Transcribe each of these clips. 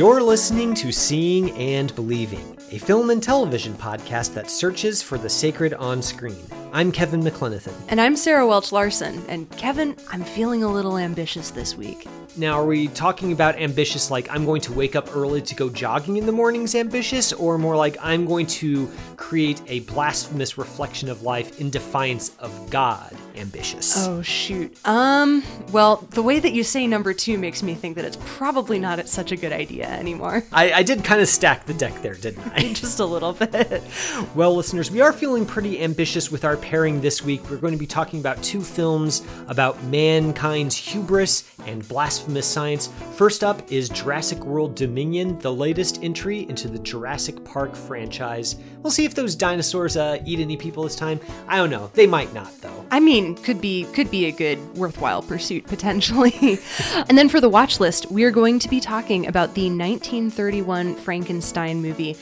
You're listening to Seeing and Believing, a film and television podcast that searches for the sacred on screen. I'm Kevin McLenithan. And I'm Sarah Welch Larson. And Kevin, I'm feeling a little ambitious this week. Now, are we talking about ambitious like I'm going to wake up early to go jogging in the mornings ambitious, or more like I'm going to create a blasphemous reflection of life in defiance of God ambitious? Oh, shoot. Um, well, the way that you say number two makes me think that it's probably not such a good idea anymore. I, I did kind of stack the deck there, didn't I? Just a little bit. Well, listeners, we are feeling pretty ambitious with our pairing this week. We're going to be talking about two films about mankind's hubris and blasphemous science. First up is Jurassic World Dominion, the latest entry into the Jurassic Park franchise. We'll see if those dinosaurs uh, eat any people this time. I don't know. They might not, though. I mean, could be could be a good worthwhile pursuit potentially. and then for the watch list, we are going to be talking about the 1931 Frankenstein movie,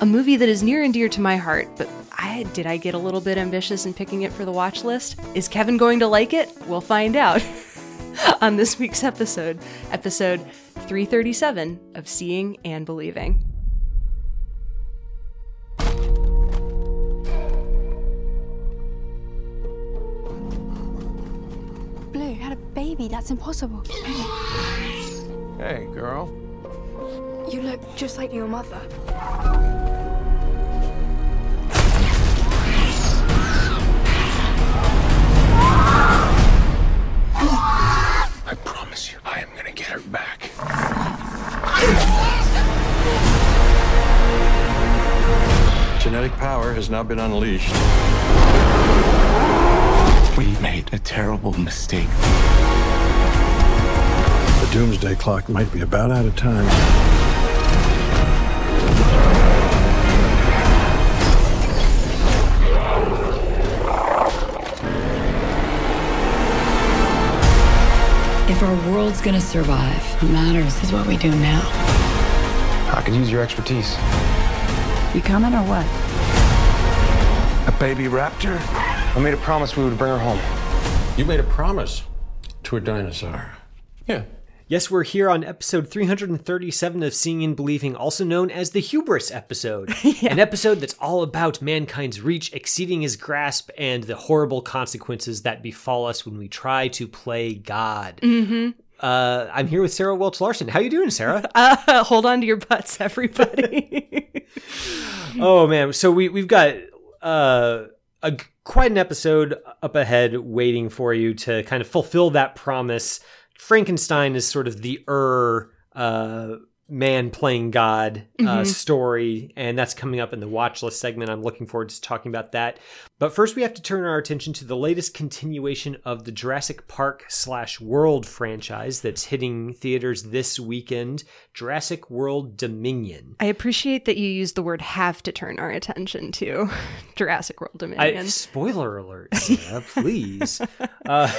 a movie that is near and dear to my heart, but I did I get a little bit ambitious in picking it for the watch list? Is Kevin going to like it? We'll find out. on this week's episode, episode 337 of Seeing and Believing. Blue had a baby. That's impossible. Hey, girl. You look just like your mother. I promise you, I am gonna get her back. Genetic power has now been unleashed. We made a terrible mistake. The doomsday clock might be about out of time. If our world's gonna survive, what matters is what we do now. I could use your expertise. You coming or what? A baby raptor? I made a promise we would bring her home. You made a promise to a dinosaur. Yeah. Yes, we're here on episode 337 of Seeing and Believing, also known as the Hubris episode. An episode that's all about mankind's reach exceeding his grasp and the horrible consequences that befall us when we try to play God. Mm-hmm. Uh, I'm here with Sarah Welch Larson. How you doing, Sarah? Uh, hold on to your butts, everybody. oh man, so we we've got uh, a quite an episode up ahead waiting for you to kind of fulfill that promise. Frankenstein is sort of the er uh, man playing God uh, story, and that's coming up in the watch list segment. I'm looking forward to talking about that. But first, we have to turn our attention to the latest continuation of the Jurassic Park slash World franchise that's hitting theaters this weekend Jurassic World Dominion. I appreciate that you use the word have to turn our attention to Jurassic World I, Dominion. spoiler alert, Sarah, please. uh,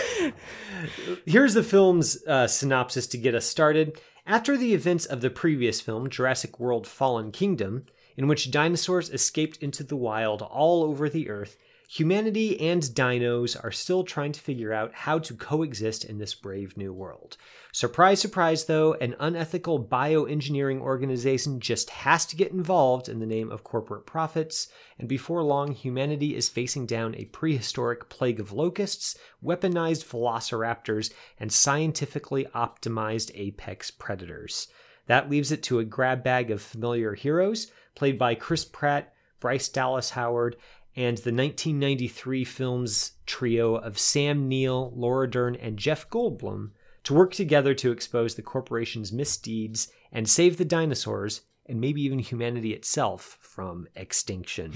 here's the film's uh, synopsis to get us started. After the events of the previous film, Jurassic World Fallen Kingdom, in which dinosaurs escaped into the wild all over the earth, humanity and dinos are still trying to figure out how to coexist in this brave new world. Surprise, surprise, though, an unethical bioengineering organization just has to get involved in the name of corporate profits, and before long, humanity is facing down a prehistoric plague of locusts, weaponized velociraptors, and scientifically optimized apex predators. That leaves it to a grab bag of familiar heroes, played by Chris Pratt, Bryce Dallas Howard, and the 1993 film's trio of Sam Neill, Laura Dern, and Jeff Goldblum to work together to expose the corporation's misdeeds and save the dinosaurs and maybe even humanity itself from extinction.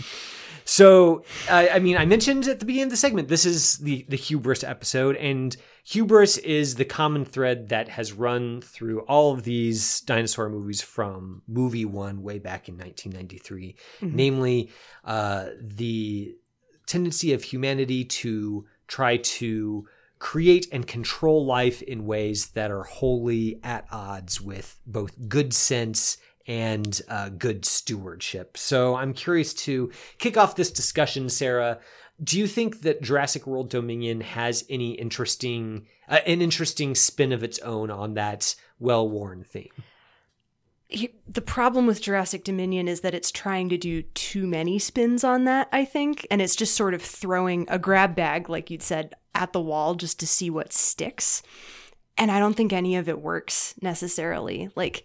So, uh, I mean, I mentioned at the beginning of the segment, this is the the hubris episode, and hubris is the common thread that has run through all of these dinosaur movies from movie one way back in 1993, namely uh, the tendency of humanity to try to create and control life in ways that are wholly at odds with both good sense and uh, good stewardship. So I'm curious to kick off this discussion, Sarah. Do you think that Jurassic World Dominion has any interesting, uh, an interesting spin of its own on that well-worn theme? The problem with Jurassic Dominion is that it's trying to do too many spins on that, I think, and it's just sort of throwing a grab bag, like you'd said, at the wall just to see what sticks. And I don't think any of it works necessarily. Like,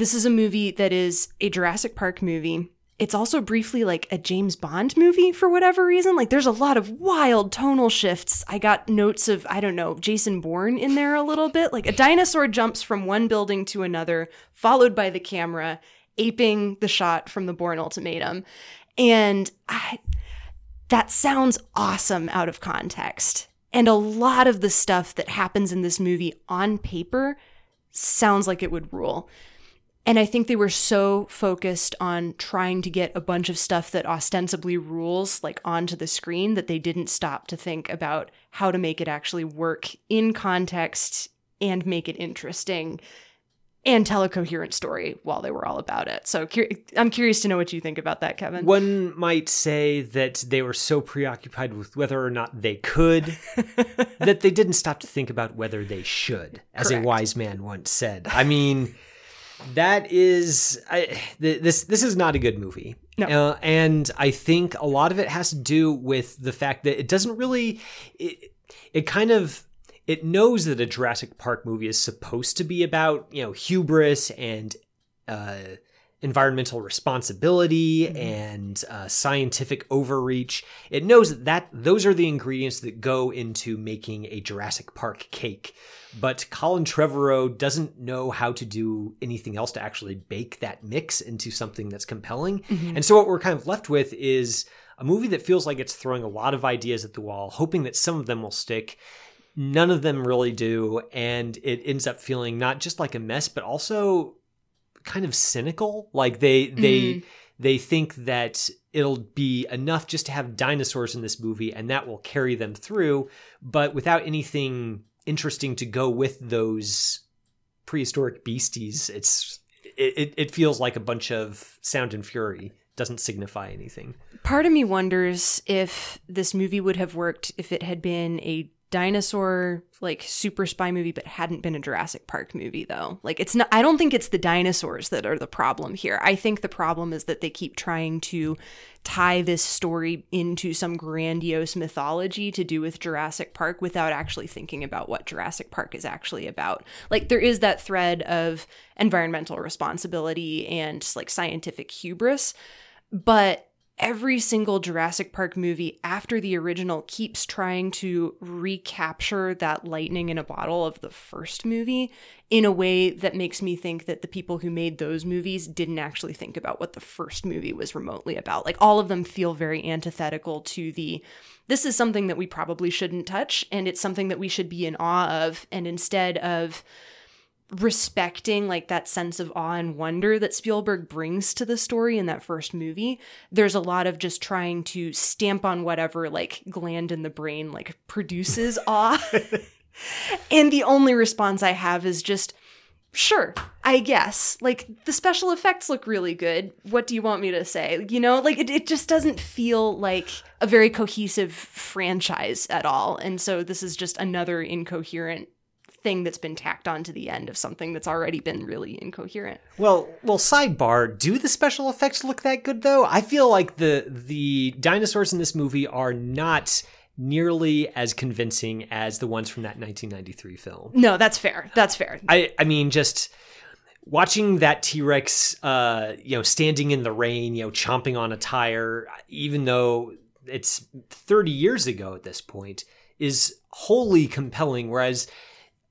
this is a movie that is a Jurassic Park movie. It's also briefly like a James Bond movie for whatever reason. Like, there's a lot of wild tonal shifts. I got notes of, I don't know, Jason Bourne in there a little bit. Like, a dinosaur jumps from one building to another, followed by the camera, aping the shot from the Bourne Ultimatum. And I, that sounds awesome out of context. And a lot of the stuff that happens in this movie on paper sounds like it would rule. And I think they were so focused on trying to get a bunch of stuff that ostensibly rules like onto the screen that they didn't stop to think about how to make it actually work in context and make it interesting and tell a coherent story while they were all about it. So I'm curious to know what you think about that, Kevin. One might say that they were so preoccupied with whether or not they could that they didn't stop to think about whether they should, as Correct. a wise man once said. I mean, that is I, th- this. This is not a good movie. No. Uh, and I think a lot of it has to do with the fact that it doesn't really. It, it kind of it knows that a Jurassic Park movie is supposed to be about you know hubris and uh, environmental responsibility and uh, scientific overreach. It knows that, that those are the ingredients that go into making a Jurassic Park cake. But Colin Trevorrow doesn't know how to do anything else to actually bake that mix into something that's compelling. Mm-hmm. And so what we're kind of left with is a movie that feels like it's throwing a lot of ideas at the wall, hoping that some of them will stick. None of them really do. And it ends up feeling not just like a mess, but also kind of cynical. Like they they mm-hmm. they think that it'll be enough just to have dinosaurs in this movie and that will carry them through, but without anything interesting to go with those prehistoric beasties, it's it, it, feels like a bunch of sound and fury. Doesn't signify anything. Part of me wonders if this movie would have worked if it had been a dinosaur like super spy movie but hadn't been a Jurassic Park movie though. Like it's not I don't think it's the dinosaurs that are the problem here. I think the problem is that they keep trying to tie this story into some grandiose mythology to do with Jurassic Park without actually thinking about what Jurassic Park is actually about. Like there is that thread of environmental responsibility and like scientific hubris, but every single Jurassic Park movie after the original keeps trying to recapture that lightning in a bottle of the first movie in a way that makes me think that the people who made those movies didn't actually think about what the first movie was remotely about. Like all of them feel very antithetical to the this is something that we probably shouldn't touch and it's something that we should be in awe of and instead of respecting like that sense of awe and wonder that Spielberg brings to the story in that first movie, there's a lot of just trying to stamp on whatever like gland in the brain like produces awe. and the only response I have is just sure, I guess. Like the special effects look really good. What do you want me to say? You know, like it, it just doesn't feel like a very cohesive franchise at all. And so this is just another incoherent thing that's been tacked on to the end of something that's already been really incoherent. Well, well, sidebar, do the special effects look that good though? I feel like the the dinosaurs in this movie are not nearly as convincing as the ones from that 1993 film. No, that's fair. That's fair. I I mean just watching that T-Rex uh you know standing in the rain, you know chomping on a tire even though it's 30 years ago at this point is wholly compelling whereas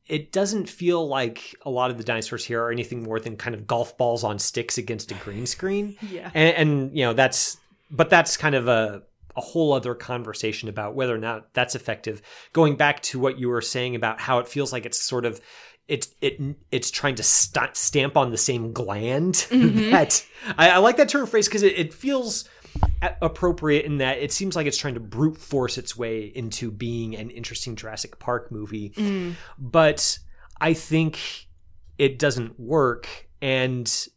it doesn't feel like a lot of the dinosaurs here are anything more than kind of golf balls on sticks against a green screen. Yeah. And, and you know, that's, but that's kind of a, a whole other conversation about whether or not that's effective. Going back to what you were saying about how it feels like it's sort of, it's it it's trying to st- stamp on the same gland mm-hmm. that I, I like that term phrase because it, it feels appropriate in that it seems like it's trying to brute force its way into being an interesting Jurassic Park movie, but I think it doesn't work. And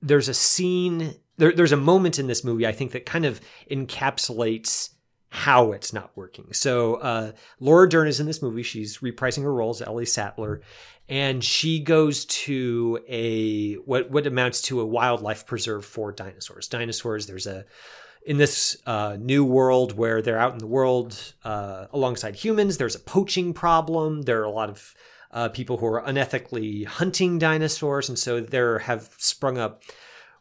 there's a scene, there, there's a moment in this movie I think that kind of encapsulates how it's not working. So uh, Laura Dern is in this movie. She's reprising her role as Ellie Sattler, and she goes to a what what amounts to a wildlife preserve for dinosaurs. Dinosaurs. There's a in this uh, new world where they're out in the world uh, alongside humans. There's a poaching problem. There are a lot of uh, people who are unethically hunting dinosaurs, and so there have sprung up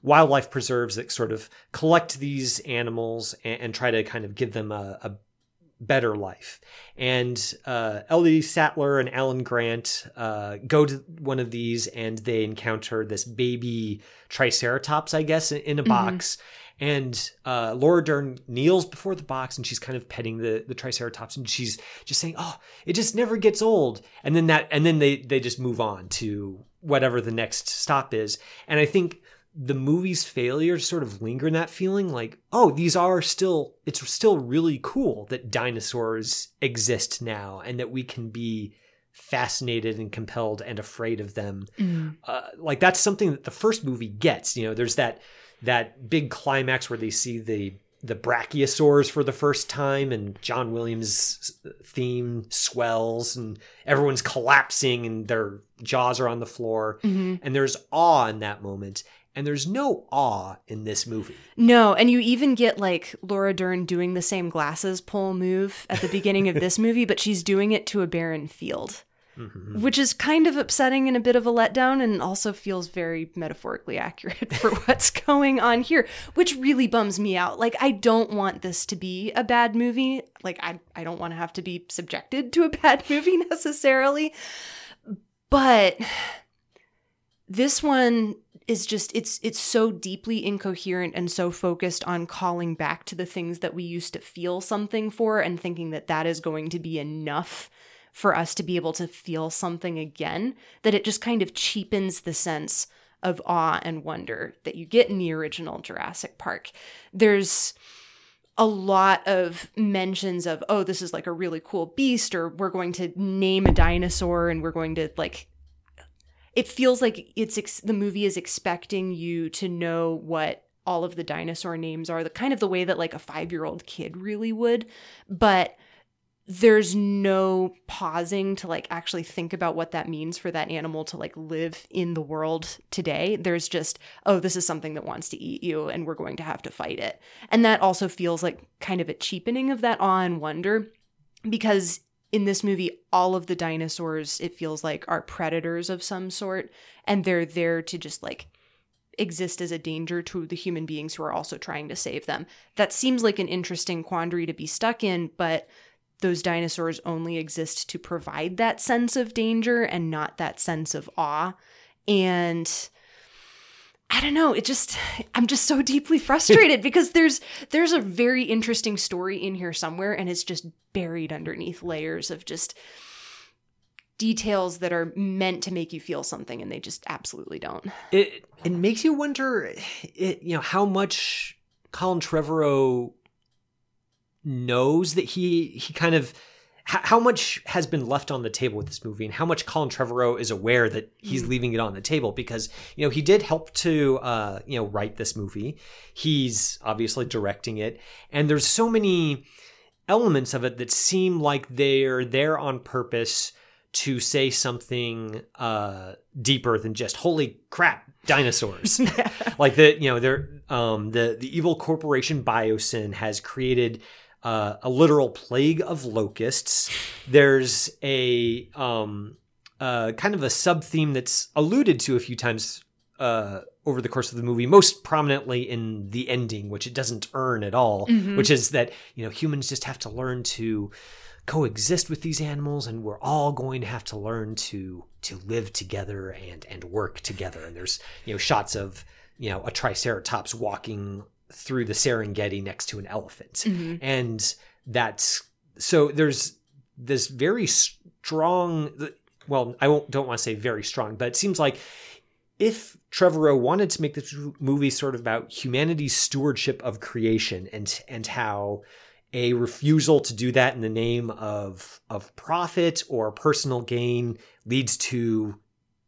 wildlife preserves that sort of collect these animals and, and try to kind of give them a, a better life. And uh, Ellie Sattler and Alan Grant uh, go to one of these and they encounter this baby Triceratops, I guess, in, in a box. And uh, Laura Dern kneels before the box and she's kind of petting the, the Triceratops and she's just saying, "Oh, it just never gets old." And then that, and then they they just move on to whatever the next stop is. And I think the movie's failure to sort of linger in that feeling like, oh, these are still, it's still really cool that dinosaurs exist now and that we can be fascinated and compelled and afraid of them. Uh, like that's something that the first movie gets. You know, there's that that big climax where they see the the brachiosaurs for the first time and John Williams theme swells and everyone's collapsing and their jaws are on the floor and there's awe in that moment and there's no awe in this movie. No, and you even get like Laura Dern doing the same glasses pull move at the beginning of this movie, but she's doing it to a barren field. Mm-hmm. Which is kind of upsetting and a bit of a letdown, and also feels very metaphorically accurate for what's going on here, which really bums me out. Like, I don't want this to be a bad movie. Like, I, I don't want to have to be subjected to a bad movie necessarily. But this one is just it's it's so deeply incoherent and so focused on calling back to the things that we used to feel something for and thinking that that is going to be enough for us to be able to feel something again that it just kind of cheapens the sense of awe and wonder that you get in the original Jurassic Park. There's a lot of mentions of oh this is like a really cool beast or we're going to name a dinosaur and we're going to like it feels like it's ex- the movie is expecting you to know what all of the dinosaur names are the kind of the way that like a 5-year-old kid really would but there's no pausing to like actually think about what that means for that animal to like live in the world today. There's just oh this is something that wants to eat you and we're going to have to fight it. And that also feels like kind of a cheapening of that awe and wonder because in this movie all of the dinosaurs it feels like are predators of some sort and they're there to just like exist as a danger to the human beings who are also trying to save them. That seems like an interesting quandary to be stuck in but those dinosaurs only exist to provide that sense of danger and not that sense of awe. And I don't know. It just I'm just so deeply frustrated because there's there's a very interesting story in here somewhere and it's just buried underneath layers of just details that are meant to make you feel something and they just absolutely don't. It it makes you wonder it, you know how much Colin Trevorrow knows that he he kind of how much has been left on the table with this movie and how much Colin Trevorrow is aware that he's leaving it on the table? Because you know he did help to uh you know write this movie. He's obviously directing it. And there's so many elements of it that seem like they're there on purpose to say something uh deeper than just holy crap dinosaurs. Like the you know they're um the the evil corporation biosyn has created uh, a literal plague of locusts. There's a um uh kind of a sub theme that's alluded to a few times uh over the course of the movie most prominently in the ending which it doesn't earn at all which is that you know humans just have to learn to coexist with these animals and we're all going to have to learn to to live together and and work together. And there's you know shots of you know a triceratops walking through the Serengeti next to an elephant. Mm-hmm. And that's so there's this very strong well I won't don't want to say very strong but it seems like if Trevorrow wanted to make this movie sort of about humanity's stewardship of creation and and how a refusal to do that in the name of of profit or personal gain leads to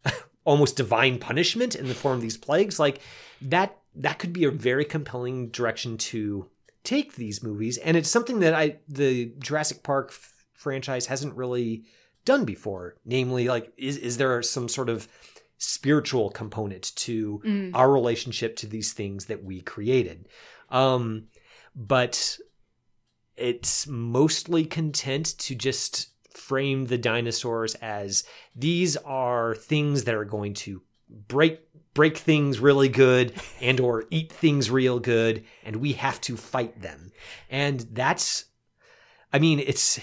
almost divine punishment in the form of these plagues like that that could be a very compelling direction to take these movies. And it's something that I the Jurassic Park f- franchise hasn't really done before. Namely like is is there some sort of spiritual component to our relationship to these things that we created? Um but it's mostly content to just frame the dinosaurs as these are things that are going to break break things really good and or eat things real good and we have to fight them and that's i mean it's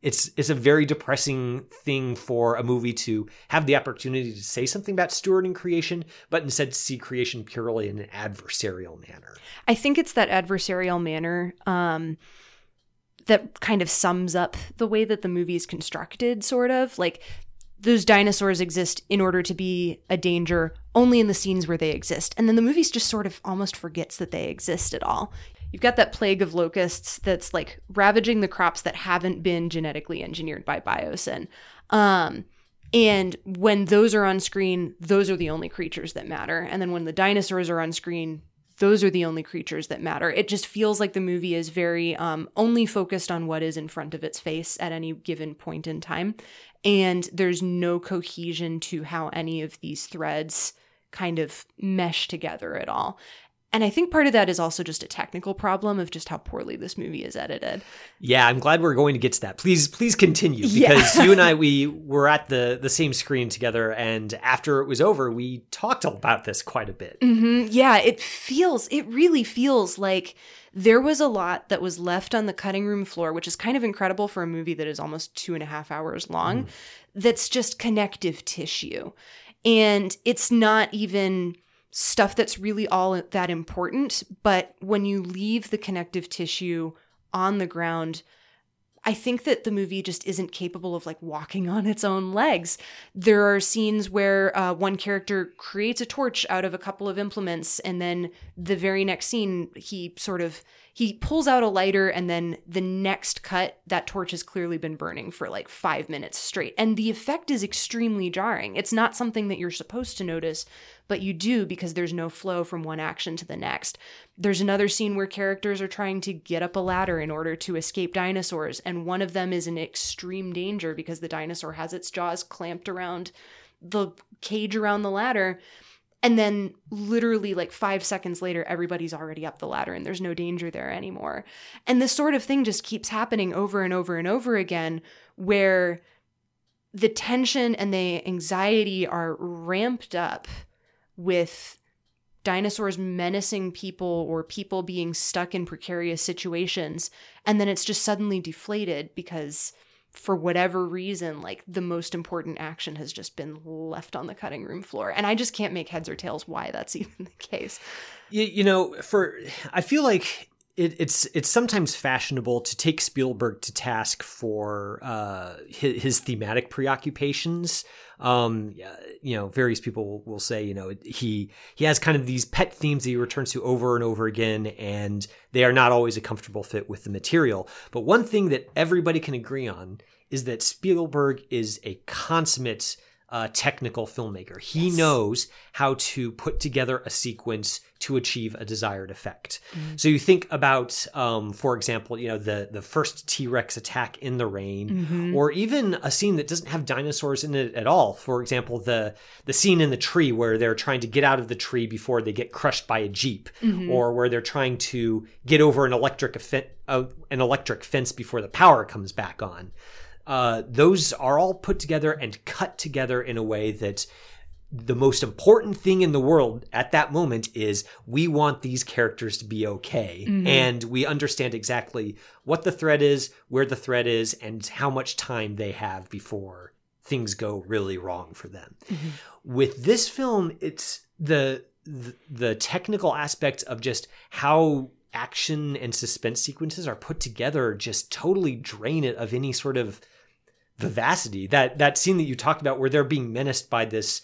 it's it's a very depressing thing for a movie to have the opportunity to say something about stewarding creation but instead see creation purely in an adversarial manner I think it's that adversarial manner um, that kind of sums up the way that the movie is constructed, sort of. Like, those dinosaurs exist in order to be a danger only in the scenes where they exist. And then the movie just sort of almost forgets that they exist at all. You've got that plague of locusts that's like ravaging the crops that haven't been genetically engineered by Biosyn. Um, and when those are on screen, those are the only creatures that matter. And then when the dinosaurs are on screen, those are the only creatures that matter. It just feels like the movie is very um, only focused on what is in front of its face at any given point in time. And there's no cohesion to how any of these threads kind of mesh together at all. And I think part of that is also just a technical problem of just how poorly this movie is edited. Yeah, I'm glad we're going to get to that. Please, please continue Yeah. because you and I we were at the the same screen together, and after it was over, we talked about this quite a bit. hmm Yeah, it feels, it really feels like there was a lot that was left on the cutting room floor, which is kind of incredible for a movie that is almost two and a half hours long, mm-hmm. that's just connective tissue. And it's not even stuff that's really all that important. But when you leave the connective tissue on the ground, I think that the movie just isn't capable of like walking on its own legs. There are scenes where uh, one character creates a torch out of a couple of implements, and then the very next scene, he sort of he pulls out a lighter, and then the next cut, that torch has clearly been burning for like five minutes straight, and the effect is extremely jarring. It's not something that you're supposed to notice, but you do because there's no flow from one action to the next. There's another scene where characters are trying to get up a ladder in order to escape dinosaurs, and one of them is in extreme danger because the dinosaur has its jaws clamped around the cage around the ladder. And then, literally, like five seconds later, everybody's already up the ladder and there's no danger there anymore. And this sort of thing just keeps happening over and over and over again, where the tension and the anxiety are ramped up with dinosaurs menacing people or people being stuck in precarious situations and then it's just suddenly deflated because for whatever reason like the most important action has just been left on the cutting room floor. And i just can't make heads or tails why that's even the case. You, you know, for I feel like it, it's it's sometimes fashionable to take Spielberg to task for uh, his, his thematic preoccupations. Um, you know, various people will, will say, you know, he he has kind of these pet themes that he returns to over and over again, and they are not always a comfortable fit with the material. But one thing that everybody can agree on is that Spielberg is a consummate uh, technical filmmaker. He knows how to put together a sequence to achieve a desired effect. So you think about, um, for example, you know the the first T Rex attack in the rain, or even a scene that doesn't have dinosaurs in it at all. For example, the the scene in the tree where they're trying to get out of the tree before they get crushed by a jeep, or where they're trying to get over an electric effe- uh, an electric fence before the power comes back on uh, those are all put together and cut together in a way that the most important thing in the world at that moment is we want these characters to be okay. And we understand exactly what the threat is, where the threat is, and how much time they have before things go really wrong for them. With this film, it's the, the the technical aspects of just how action and suspense sequences are put together just totally drain it of any sort of vivacity. That that scene that you talked about where they're being menaced by this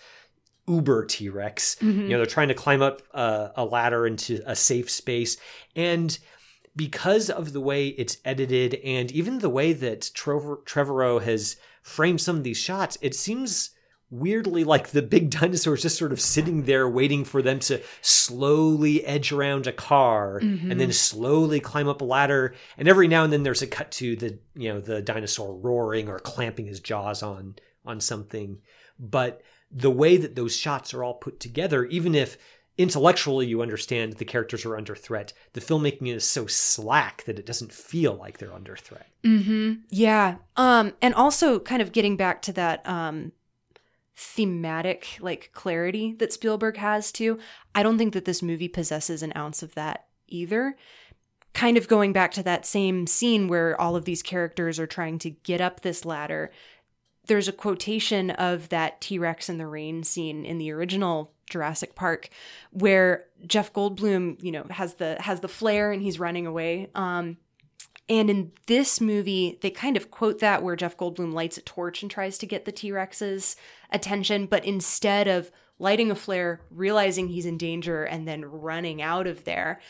uber T-Rex. You know, they're trying to climb up uh, a ladder into a safe space and because of the way it's edited and even the way that Trevor, Trevorrow has framed some of these shots, it seems weirdly like the big dinosaur is just sort of sitting there waiting for them to slowly edge around a car and then slowly climb up a ladder. And every now and then there's a cut to the you know the dinosaur roaring or clamping his jaws on on something. But the way that those shots are all put together even if intellectually you understand the characters are under threat the filmmaking is so slack that it doesn't feel like they're under threat. Yeah. Um, and also kind of getting back to that um thematic like clarity that Spielberg has too. I don't think that this movie possesses an ounce of that either. Kind of going back to that same scene where all of these characters are trying to get up this ladder. There's a quotation of that T-Rex in the rain scene in the original Jurassic Park where Jeff Goldblum, you know, has the has the flare and he's running away. Um and in this movie, they kind of quote that where Jeff Goldblum lights a torch and tries to get the T Rex's attention, but instead of lighting a flare, realizing he's in danger, and then running out of there,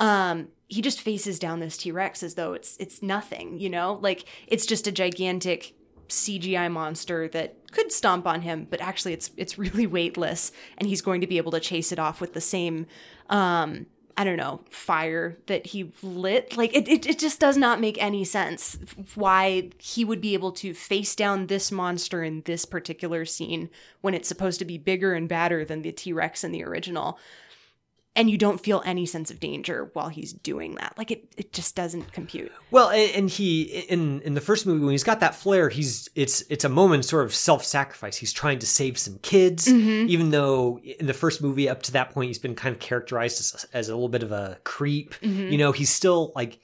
um, he just faces down this T Rex as though it's it's nothing, you know, like it's just a gigantic CGI monster that could stomp on him, but actually it's it's really weightless, and he's going to be able to chase it off with the same um I don't know, fire that he lit. Like it, it, it just does not make any sense why he would be able to face down this monster in this particular scene when it's supposed to be bigger and badder than the T Rex in the original. And you don't feel any sense of danger while he's doing that. Like it, it just doesn't compute. Well, and, and he in in the first movie when he's got that flare, he's it's it's a moment sort of self sacrifice. He's trying to save some kids, mm-hmm. even though in the first movie up to that point he's been kind of characterized as, as a little bit of a creep. Mm-hmm. You know, he's still like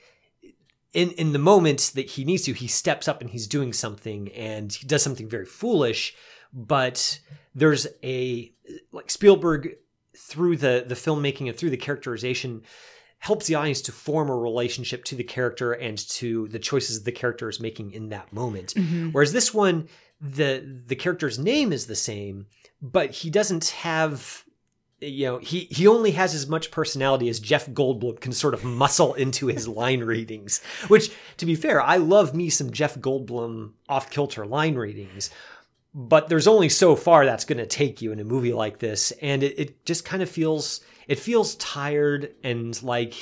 in in the moments that he needs to, he steps up and he's doing something, and he does something very foolish. But there's a like Spielberg through the the filmmaking and through the characterization helps the audience to form a relationship to the character and to the choices the character is making in that moment. Mm-hmm. Whereas this one, the the character's name is the same, but he doesn't have you know he he only has as much personality as Jeff Goldblum can sort of muscle into his line readings. Which, to be fair, I love me some Jeff Goldblum off kilter line readings. But there's only so far that's going to take you in a movie like this, and it, it just kind of feels it feels tired and like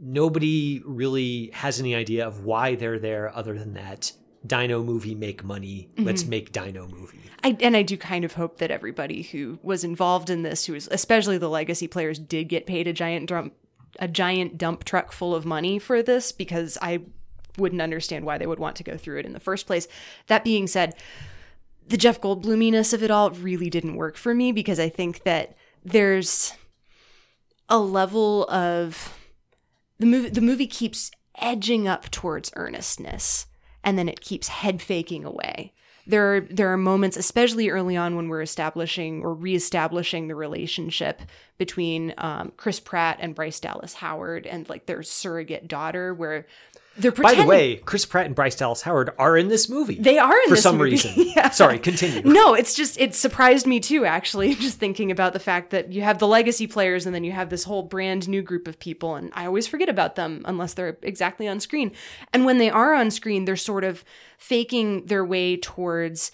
nobody really has any idea of why they're there other than that dino movie make money mm-hmm. let's make dino movie I, and I do kind of hope that everybody who was involved in this, who was especially the legacy players, did get paid a giant dump, a giant dump truck full of money for this because I wouldn't understand why they would want to go through it in the first place. That being said, the Jeff Goldbluminess of it all really didn't work for me because I think that there's a level of the movie the movie keeps edging up towards earnestness and then it keeps head faking away. There are there are moments especially early on when we're establishing or reestablishing the relationship between um, chris pratt and bryce dallas howard and like their surrogate daughter where they're by the way chris pratt and bryce dallas howard are in this movie they are in for some movie. reason Yeah. sorry continue No, it's just it surprised me too actually just thinking about the fact that you have the legacy players and then you have this whole brand new group of people and I always forget about them unless they're exactly on screen. And when they are on screen, they're sort of faking their way towards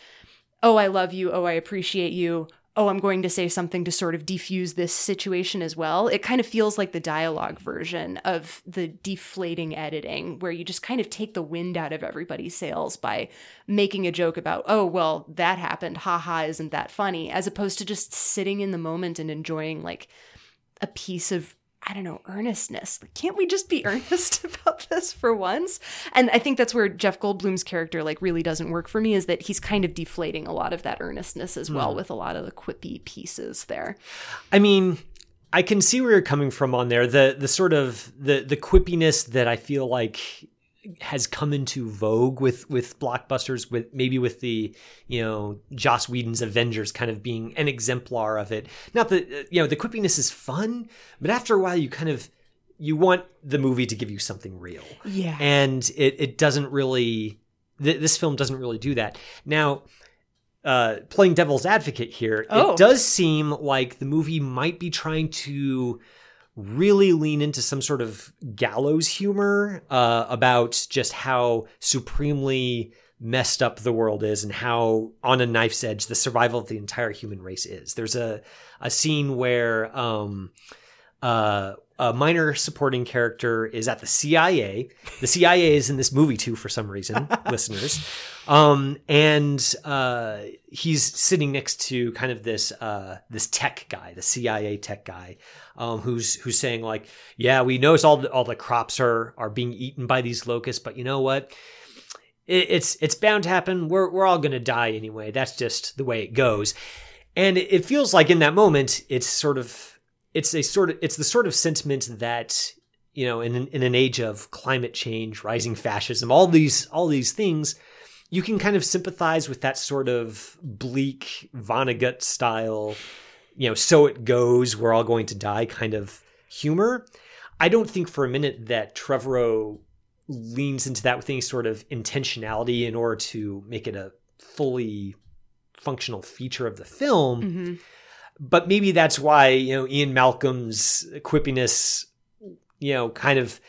oh, I love you, oh, I appreciate you. Oh, I'm going to say something to sort of defuse this situation as well. It kind of feels like the dialogue version of the deflating editing, where you just kind of take the wind out of everybody's sails by making a joke about, oh, well, that happened. Haha, isn't that funny? As opposed to just sitting in the moment and enjoying like a piece of I don't know, earnestness. Like, can't we just be earnest about this for once? And I think that's where Jeff Goldblum's character like really doesn't work for me is that he's kind of deflating a lot of that earnestness as well hmm. with a lot of the quippy pieces there. I mean, I can see where you're coming from on there. The the sort of the the quippiness that I feel like has come into vogue with with blockbusters with maybe with the you know Joss Whedon's Avengers kind of being an exemplar of it. Not that uh, you know the quippiness is fun, but after a while you kind of you want the movie to give you something real. Yeah. And it it doesn't really th- this film doesn't really do that. Now uh, playing devil's advocate here, Oh. it does seem like the movie might be trying to really lean into some sort of gallows humor uh, about just how supremely messed up the world is and how on a knife's edge the survival of the entire human race is. There's a a scene where um, uh, a minor supporting character is at the CIA. The CIA is in this movie too, for some reason, listeners. Um, and uh, he's sitting next to kind of this uh, this tech guy, the CIA tech guy, um, who's who's saying like, "Yeah, we notice all the, all the crops are are being eaten by these locusts, but you know what? It, it's it's bound to happen. We're we're all gonna die anyway. That's just the way it goes." And it, it feels like in that moment, it's sort of it's a sort of it's the sort of sentiment that you know in an, in an age of climate change, rising fascism, all these all these things, you can kind of sympathize with that sort of bleak Vonnegut style, you know, so it goes, we're all going to die kind of humor. I don't think for a minute that Trevorrow leans into that with any sort of intentionality in order to make it a fully functional feature of the film hmm but maybe that's why you know Ian Malcolm's quippiness, you know, kind of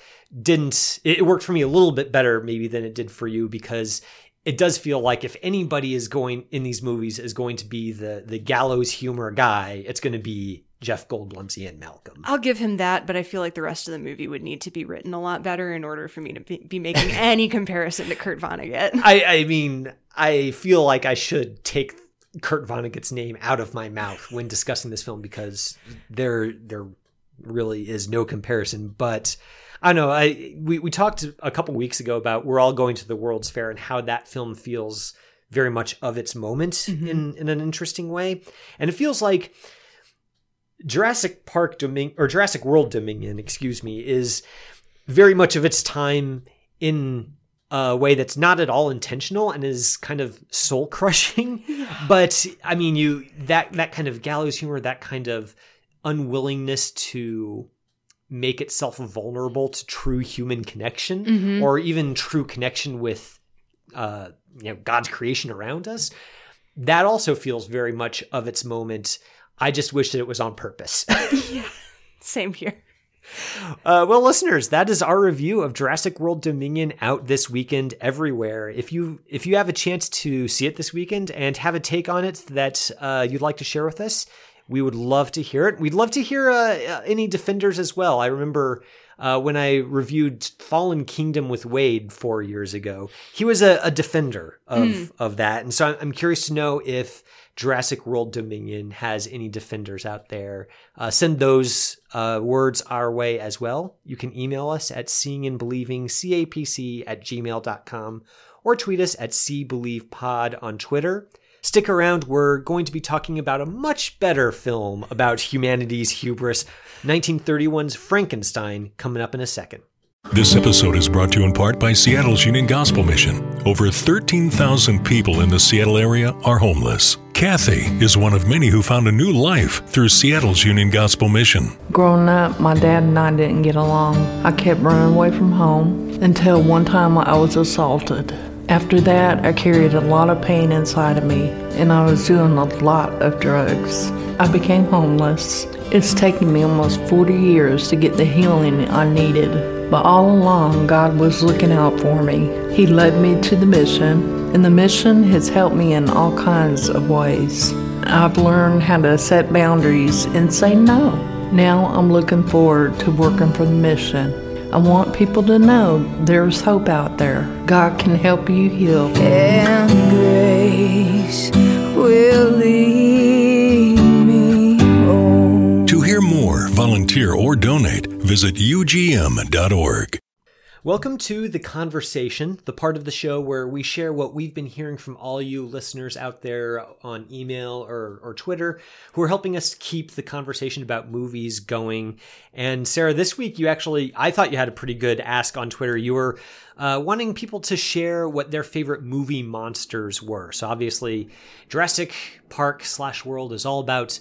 didn't. It worked for me a little bit better maybe than it did for you because it does feel like if anybody is going in these movies is going to be the the gallows humor guy, it's going to be Jeff Goldblum's Ian Malcolm. I'll give him that, but I feel like the rest of the movie would need to be written a lot better in order for me to be, be making any comparison to Kurt Vonnegut. I, I mean, I feel like I should take Kurt Vonnegut's name out of my mouth when discussing this film because there there really is no comparison. But I don't know. I we, we talked a couple weeks ago about we're all going to the World's Fair and how that film feels very much of its moment mm-hmm. in in an interesting way, and it feels like Jurassic Park Dominion or Jurassic World Dominion, excuse me, is very much of its time in a way that's not at all intentional and is kind of soul crushing. But I mean, you that that kind of gallows humor, that kind of unwillingness to make itself vulnerable to true human connection or even true connection with uh, you know God's creation around us. That also feels very much of its moment. I just wish that it was on purpose. Same here. Uh, well, listeners, that is our review of Jurassic World Dominion out this weekend everywhere. If you if you have a chance to see it this weekend and have a take on it that uh, you'd like to share with us, we would love to hear it. We'd love to hear uh, uh, any defenders as well. I remember uh, when I reviewed Fallen Kingdom with Wade four years ago, he was a, a defender of of that, and so I'm curious to know if Jurassic World Dominion has any defenders out there. Uh, send those uh, words our way as well. You can email us at seeing and believing capc at gmail.com or tweet us at cbelievepod on Twitter. Stick around, we're going to be talking about a much better film about humanity's hubris, 1931's Frankenstein, coming up in a second. This episode is brought to you in part by Seattle's Union Gospel Mission. Over 13,000 people in the Seattle area are homeless. Kathy is one of many who found a new life through Seattle's Union Gospel Mission. Growing up, my dad and I didn't get along. I kept running away from home until one time I was assaulted. After that, I carried a lot of pain inside of me, and I was doing a lot of drugs. I became homeless. It's taken me almost 40 years to get the healing I needed, but all along, God was looking out for me. He led me to the mission, and the mission has helped me in all kinds of ways. I've learned how to set boundaries and say no. Now I'm looking forward to working for the mission. I want people to know there's hope out there. God can help you heal. And grace will lead volunteer, or donate, visit ugm.org. Welcome to The Conversation, the part of the show where we share what we've been hearing from all you listeners out there on email or, or Twitter who are helping us keep the conversation about movies going. And Sarah, this week you actually, I thought you had a pretty good ask on Twitter. You were uh, wanting people to share what their favorite movie monsters were. So obviously, Jurassic Park slash World is all about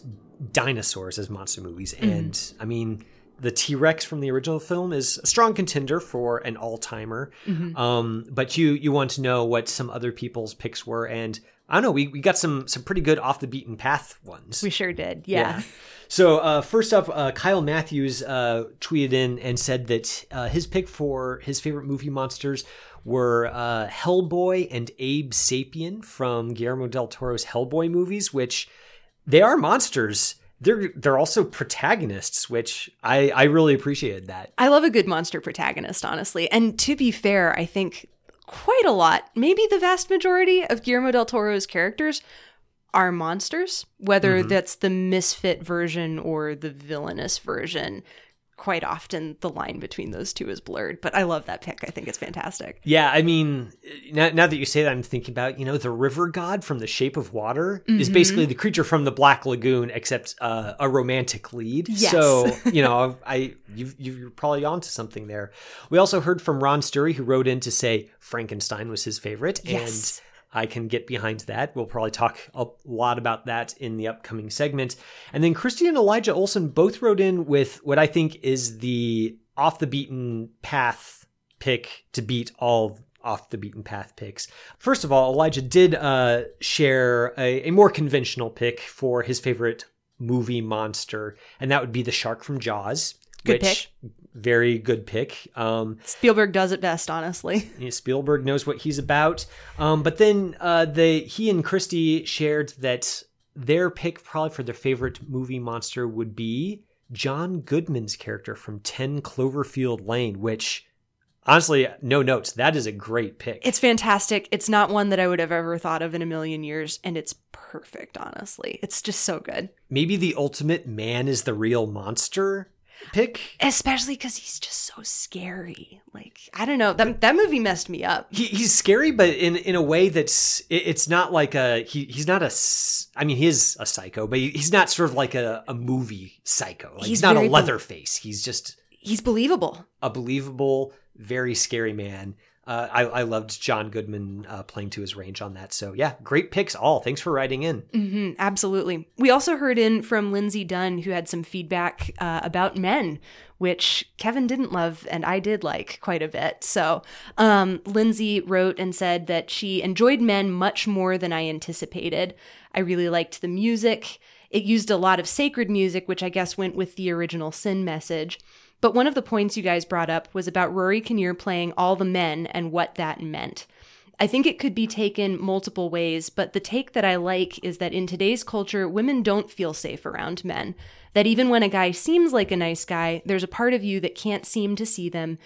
dinosaurs as monster movies. And I mean, the T Rex from the original film is a strong contender for an all timer. Um, but you you want to know what some other people's picks were, and I don't know. We, we got some some pretty good off the beaten path ones. We sure did. Yeah. So uh, first up, uh, Kyle Matthews uh, tweeted in and said that uh, his pick for his favorite movie monsters were uh, Hellboy and Abe Sapien from Guillermo del Toro's Hellboy movies, which they are monsters. They're they're also protagonists, which I I really appreciated that. I love a good monster protagonist, honestly. And to be fair, I think quite a lot, maybe the vast majority of Guillermo del Toro's characters are monsters, whether mm-hmm. that's the misfit version or the villainous version. Quite often, the line between those two is blurred, but I love that pick. I think it's fantastic. Yeah, I mean, now, now that you say that, I'm thinking about you know the river god from The Shape of Water is basically the creature from the Black Lagoon, except uh, a romantic lead. Yes. So you know, I you you're probably onto something there. We also heard from Ron Sturry, who wrote in to say Frankenstein was his favorite, Yes. and I can get behind that. We'll probably talk a lot about that in the upcoming segment. And then Christy and Elijah Olson both wrote in with what I think is the off the beaten path pick to beat all off the beaten path picks. First of all, Elijah did uh, share a, a more conventional pick for his favorite movie monster, and that would be the shark from Jaws. Good which, Very good pick. Um, Spielberg does it best, honestly. Spielberg knows what he's about. Um, but then uh, the he and Christy shared that their pick probably for their favorite movie monster would be John Goodman's character from 10 Cloverfield Lane, which honestly, no notes. That is a great pick. It's fantastic. It's not one that I would have ever thought of in a million years, and it's perfect, honestly. It's just so good. Maybe the ultimate man is the real monster pick. Especially because he's just so scary. Like, I don't know. That, that movie messed me up. He, he's scary, but in in a way that's it, it's not like a he he's not a I mean he is a psycho, but he, he's not sort of like a, a movie psycho. Like, he's, He's not a very bel- leatherface. He's just He's believable. a believable, very scary man. Uh, I, I loved John Goodman uh, playing to his range on that. So yeah, great picks all. Thanks for writing in. hmm absolutely. We also heard in from Lindsay Dunn, who had some feedback uh, about men, which Kevin didn't love and I did like quite a bit. So, um, Lindsay wrote and said that she enjoyed men much more than I anticipated. I really liked the music. It used a lot of sacred music, which I guess went with the original sin message. But one of the points you guys brought up was about Rory Kinnear playing all the men and what that meant. I think it could be taken multiple ways, but the take that I like is that in today's culture, women don't feel safe around men. That even when a guy seems like a nice guy, there's a part of you that can't seem to see them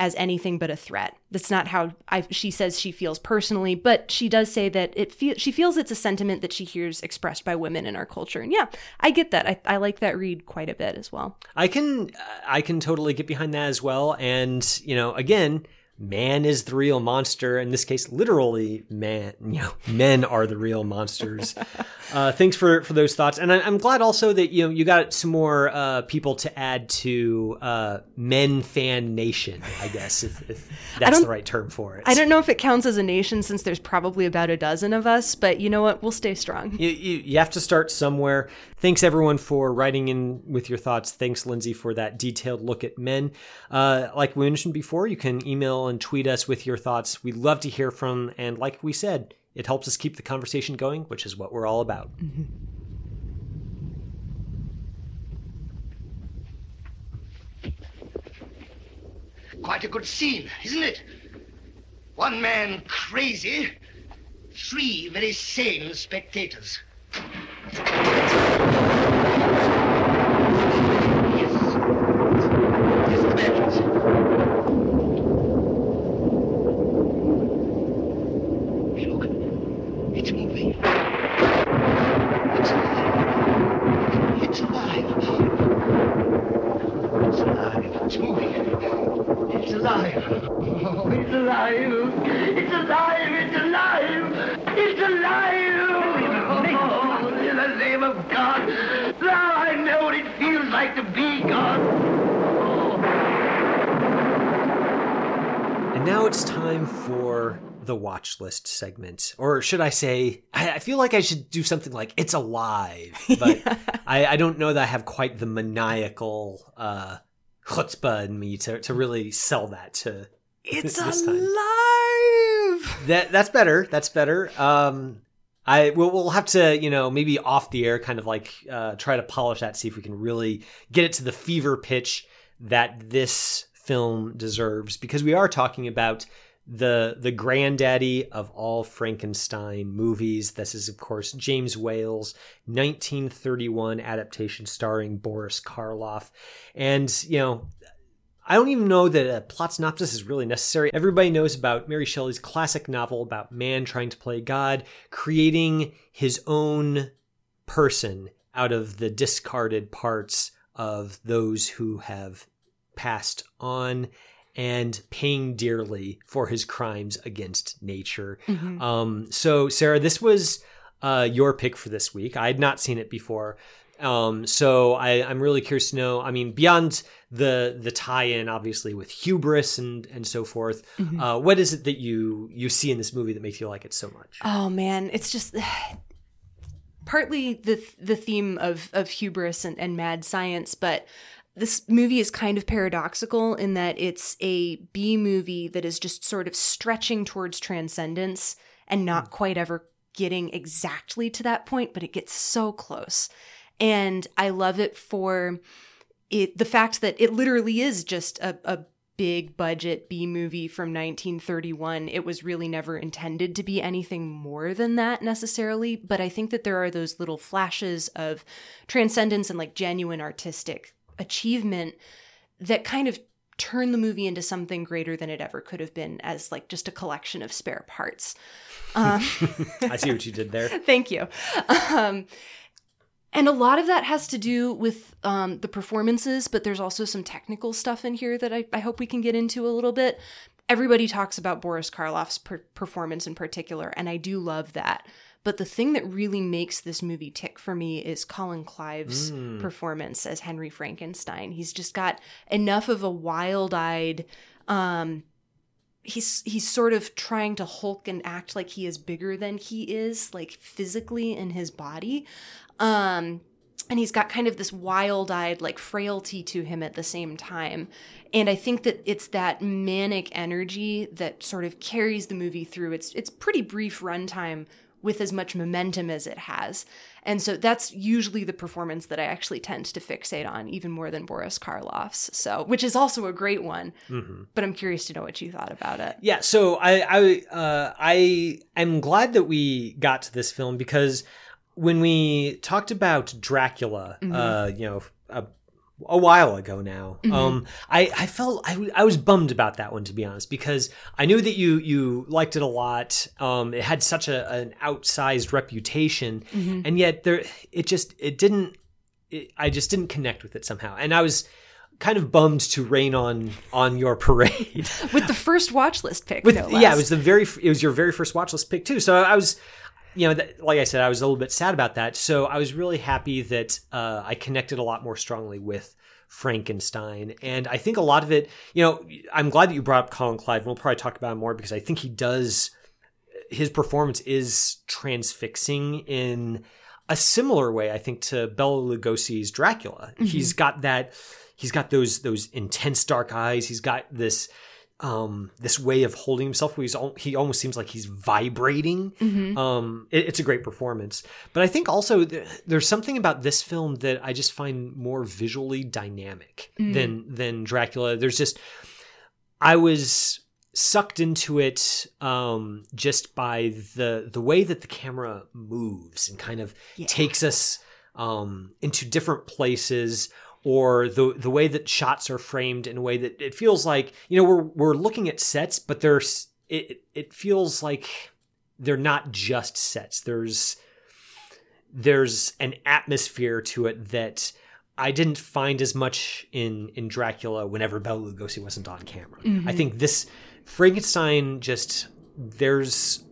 as anything but a threat. That's not how I, she says she feels personally, but she does say that it feel, she feels it's a sentiment that she hears expressed by women in our culture. And yeah, I get that. I, I like that read quite a bit as well. I can I can totally get behind that as well. And you know, again, man is the real monster. In this case, literally, man. You know, men are the real monsters. uh, thanks for for those thoughts, and I, I'm glad also that you know you got some more uh, people to add to uh, Men Fan Nation. I guess if, if that's the right term for it. I don't know if it counts as a nation since there's probably about a dozen of us, but you know what? We'll stay strong. You, you, you have to start somewhere. Thanks everyone for writing in with your thoughts. Thanks, Lindsay, for that detailed look at men. Uh, like we mentioned before, you can email and tweet us with your thoughts. We'd love to hear from, and like we said, it helps us keep the conversation going, which is what we're all about. Mm-hmm. Quite a good scene, isn't it? One man crazy, three very sane spectators. Yes. Yes, the badges. Look, it's moving. It's alive. It's alive. It's alive. It's moving. It's alive. Oh, it's alive. It's alive. It's alive. It's alive. Oh, in name of God. Now I know what it feels like to be God. And now it's time for the watch list segment. Or should I say, I, I feel like I should do something like it's alive. But I, I don't know that I have quite the maniacal uh, chutzpah in me to, to really sell that to It's this time. alive. That that's better. That's better. Um, I we'll, we'll have to you know maybe off the air kind of like uh, try to polish that, see if we can really get it to the fever pitch that this film deserves, because we are talking about the the granddaddy of all Frankenstein movies. This is of course James Whale's 1931 adaptation starring Boris Karloff, and you know I don't even know that a plot synopsis is really necessary. Everybody knows about Mary Shelley's classic novel about man trying to play God, creating his own person out of the discarded parts of those who have passed on and paying dearly for his crimes against nature. Mhm. Um, so, Sarah, this was uh, your pick for this week. I had not seen it before. Um, so I, I'm really curious to know. I mean, beyond the the tie-in, obviously with hubris and and so forth, Mhm. uh, what is it that you you see in this movie that makes you like it so much? Oh man, it's just partly the the theme of of hubris and, and mad science, but this movie is kind of paradoxical in that it's a B movie that is just sort of stretching towards transcendence and not quite ever getting exactly to that point, but it gets so close. And I love it for it the fact that it literally is just a, a big budget B movie from 1931. It was really never intended to be anything more than that necessarily, but I think that there are those little flashes of transcendence and like genuine artistic achievement that kind of turn the movie into something greater than it ever could have been as like just a collection of spare parts. Um, I see what you did there. Thank you. Um, and a lot of that has to do with um, the performances, but there's also some technical stuff in here that I, I hope we can get into a little bit. Everybody talks about Boris Karloff's per- performance in particular, and I do love that. But the thing that really makes this movie tick for me is Colin Clive's Mm. performance as Henry Frankenstein. He's just got enough of a wild-eyed um he's he's sort of trying to hulk and act like he is bigger than he is like physically in his body. Um and he's got kind of this wild-eyed like frailty to him at the same time. And i think that it's that manic energy that sort of carries the movie through. It's it's pretty brief runtime with as much momentum as it has and so that's usually the performance that i actually tend to fixate on even more than boris karloff's so which is also a great one Mhm. but i'm curious to know what you thought about it Yeah, so I I uh, I am glad that we got to this film because when we talked about Dracula, Mhm. uh, you know, a, a while ago now, Mhm. um, I I felt I, I was bummed about that one to be honest because I knew that you you liked it a lot. Um, it had such a an outsized reputation, Mhm. and yet there it just it didn't. It, I just didn't connect with it somehow, and I was kind of bummed to rain on on your parade with the first watch list pick with no yeah it was the very it was your very first watch list pick too so i was you know like i said i was a little bit sad about that. So i was really happy that uh, i connected a lot more strongly with frankenstein. And i think a lot of it you know i'm glad that you brought up colin clive. And we'll probably talk about him more because i think he does his performance is transfixing in a similar way i think to bela lugosi's dracula. Mhm. he's got that he's got those those intense dark eyes. He's got this um this way of holding himself where he's al- he almost seems like he's vibrating Mhm. um it- it's a great performance but i think also th- there's something about this film that i just find more visually dynamic Mm. than than dracula there's just i was sucked into it um just by the the way that the camera moves and kind of Yeah. takes us um into different places or the the way that shots are framed in a way that it feels like you know we're we're looking at sets but there's it it feels like they're not just sets there's there's an atmosphere to it that I didn't find as much in in Dracula whenever Bela Lugosi wasn't on camera. Mhm. I think this Frankenstein just there's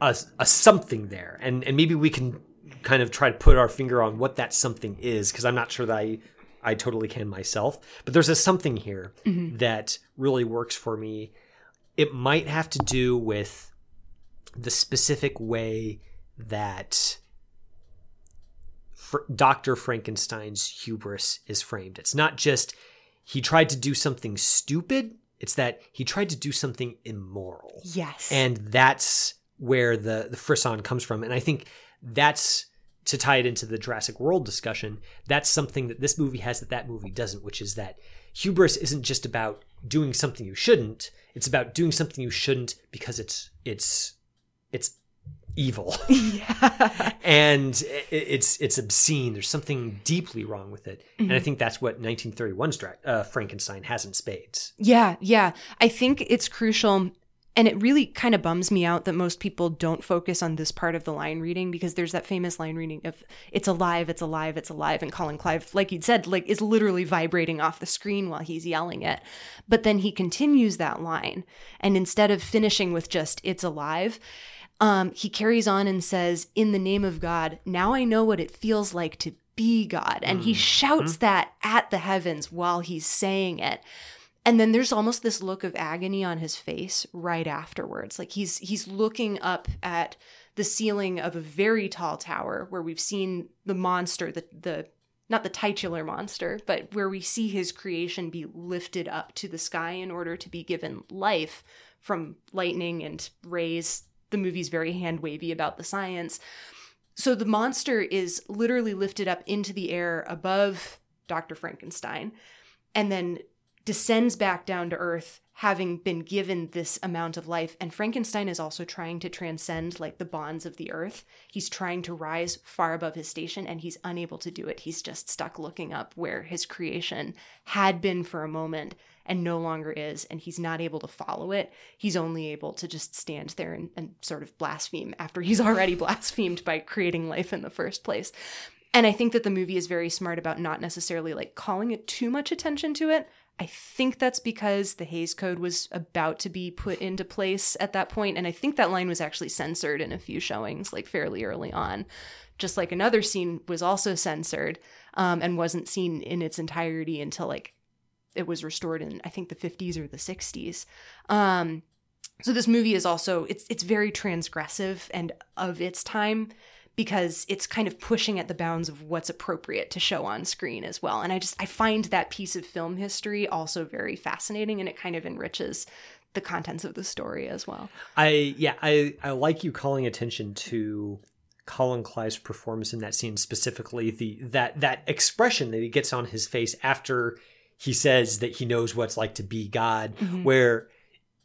a, a something there, and and maybe we can kind of try to put our finger on what that something is because I'm not sure that I I totally can myself, but there's a something here Mhm. that really works for me. It might have to do with the specific way that Fr- Dr. Frankenstein's hubris is framed. It's not just he tried to do something stupid, it's that he tried to do something immoral. Yes. And that's where the the frisson comes from. And I think that's to tie it into the Jurassic World discussion, that's something that this movie has that that movie doesn't, which is that hubris isn't just about doing something you shouldn't, it's about doing something you shouldn't because it's it's it's evil. Yeah. and it's it's obscene. There's something deeply wrong with it. And I Mhm. think that's what 1931's Dra- uh, Frankenstein has in spades. Yeah, yeah. I think it's crucial. And it really kind of bums me out that most people don't focus on this part of the line reading because there's that famous line reading of it's alive, it's alive, it's alive. And Colin Clive, like you'd said, like is literally vibrating off the screen while he's yelling it. But then he continues that line. And instead of finishing with just it's alive, um, he carries on and says, In the name of God, now I know what it feels like to be God. And he shouts that at the heavens while he's saying it. And then there's almost this look of agony on his face right afterwards. Like he's he's looking up at the ceiling of a very tall tower where we've seen the monster, the the not the titular monster, but where we see his creation be lifted up to the sky in order to be given life from lightning and rays. The movie's very hand wavy about the science. So the monster is literally lifted up into the air above Dr. Frankenstein and then descends back down to earth having been given this amount of life and Frankenstein is also trying to transcend like the bonds of the earth. He's trying to rise far above his station and he's unable to do it. He's just stuck looking up where his creation had been for a moment and no longer is and he's not able to follow it. He's only able to just stand there and, and sort of blaspheme after he's already blasphemed by creating life in the first place. And I think that the movie is very smart about not necessarily like calling it too much attention to it. I think that's because the Hays Code was about to be put into place at that point, and I think that line was actually censored in a few showings, like fairly early on. Just like another scene was also censored um, and wasn't seen in its entirety until like it was restored in I think the 50s or the 60s. Um, so this movie is also it's it's very transgressive and of its time because it's kind of pushing at the bounds of what's appropriate to show on screen as well. And I just I find that piece of film history also very fascinating and it kind of enriches the contents of the story as well. I yeah, I I like you calling attention to Colin Clive's performance in that scene specifically the that that expression that he gets on his face after he says that he knows what's like to be God Mhm. where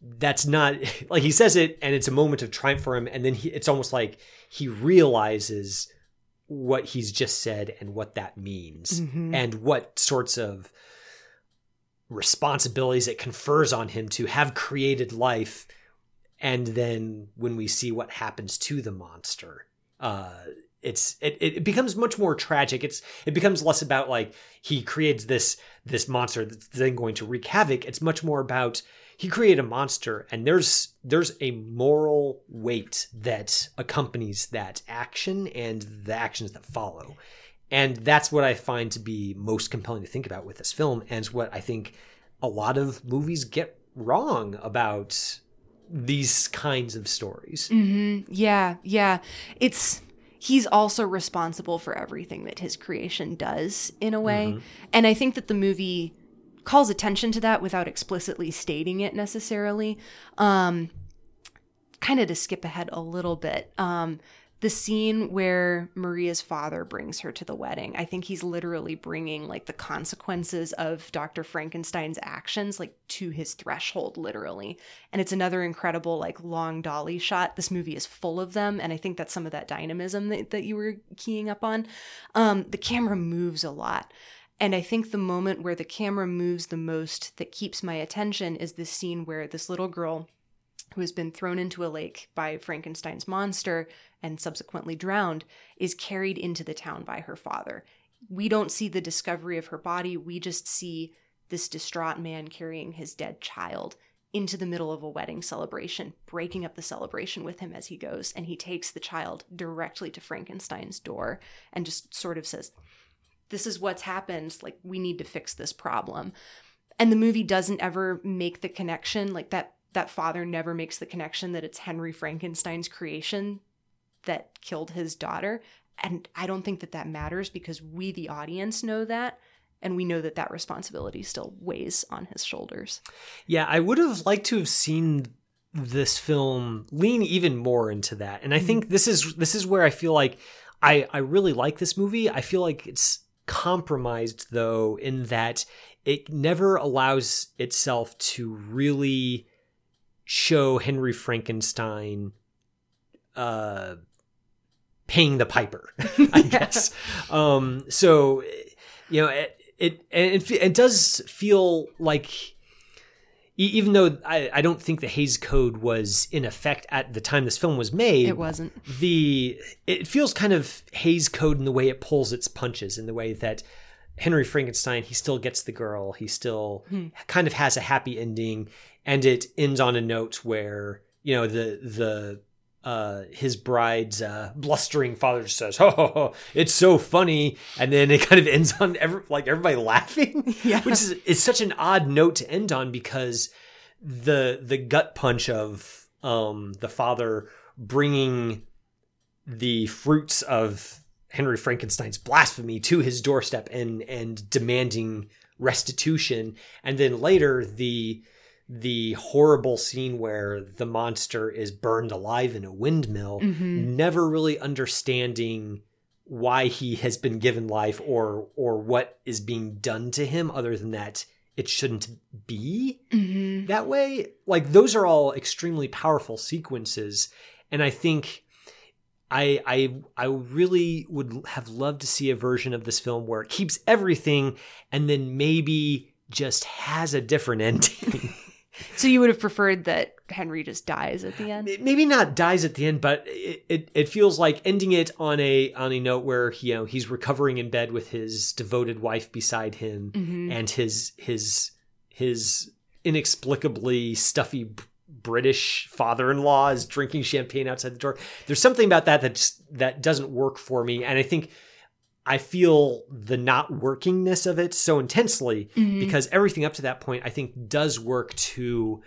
that's not like he says it and it's a moment of triumph for him and then he, it's almost like he realizes what he's just said and what that means Mhm. and what sorts of responsibilities it confers on him to have created life and then when we see what happens to the monster uh it's it, it becomes much more tragic it's it becomes less about like he creates this this monster that's then going to wreak havoc it's much more about he created a monster and there's there's a moral weight that accompanies that action and the actions that follow and that's what i find to be most compelling to think about with this film and what i think a lot of movies get wrong about these kinds of stories hmm Yeah, yeah. It's he's also responsible for everything that his creation does in a way. Mhm. And I think that the movie calls attention to that without explicitly stating it necessarily. Um kind of to skip ahead a little bit. Um the scene where Maria's father brings her to the wedding, I think he's literally bringing like the consequences of Dr. Frankenstein's actions like to his threshold literally. And it's another incredible like long dolly shot. This movie is full of them and I think that's some of that dynamism that, that you were keying up on. Um the camera moves a lot. And I think the moment where the camera moves the most that keeps my attention is this scene where this little girl who has been thrown into a lake by Frankenstein's monster and subsequently drowned is carried into the town by her father. we don't see the discovery of her body. We just see this distraught man carrying his dead child into the middle of a wedding celebration, breaking up the celebration with him as he goes. And he takes the child directly to Frankenstein's door and just sort of says, This is what's happened. Like, we need to fix this problem. And the movie doesn't ever make the connection, like that that father never makes the connection that it's Henry Frankenstein's creation that killed his daughter. And I don't think that that matters because we, the audience, know that and we know that that responsibility still weighs on his shoulders. Yeah, I would have liked to have seen this film lean even more into that. And I think mm-hmm. this is this is where I feel like I I really like this movie. I feel like it's compromised though in that it never allows itself to really show Henry Frankenstein uh paying the piper, I guess. Um so you know, it, it it, it does feel like even though I, I don't think the Hays Code was in effect at the time this film was made, it wasn't. The it feels kind of Hays Code in the way it pulls its punches, in the way that Henry Frankenstein he still gets the girl, he still hmm. kind of has a happy ending, and it ends on a note where you know the the uh, his bride's uh, blustering father just says, "Oh, ho, ho, it's so funny," and then it kind of ends on every, like everybody laughing, yeah. which is is such an odd note to end on because the the gut punch of um, the father bringing the fruits of Henry Frankenstein's blasphemy to his doorstep and and demanding restitution, and then later the the horrible scene where the monster is burned alive in a windmill, mm-hmm. never really understanding why he has been given life or or what is being done to him other than that it shouldn't be mm-hmm. that way like those are all extremely powerful sequences and i think I, I I really would have loved to see a version of this film where it keeps everything and then maybe just has a different ending. So you would have preferred that Henry just dies at the end? Maybe not dies at the end, but it, it, it, feels like ending it on a on a note where he, you know he's recovering in bed with his devoted wife beside him mm-hmm. and his his his inexplicably stuffy British father-in-law is drinking champagne outside the door. There's something about that that just, that doesn't work for me, and I think I feel the not workingness of it so intensely mm-hmm. because everything up to that point I think does work to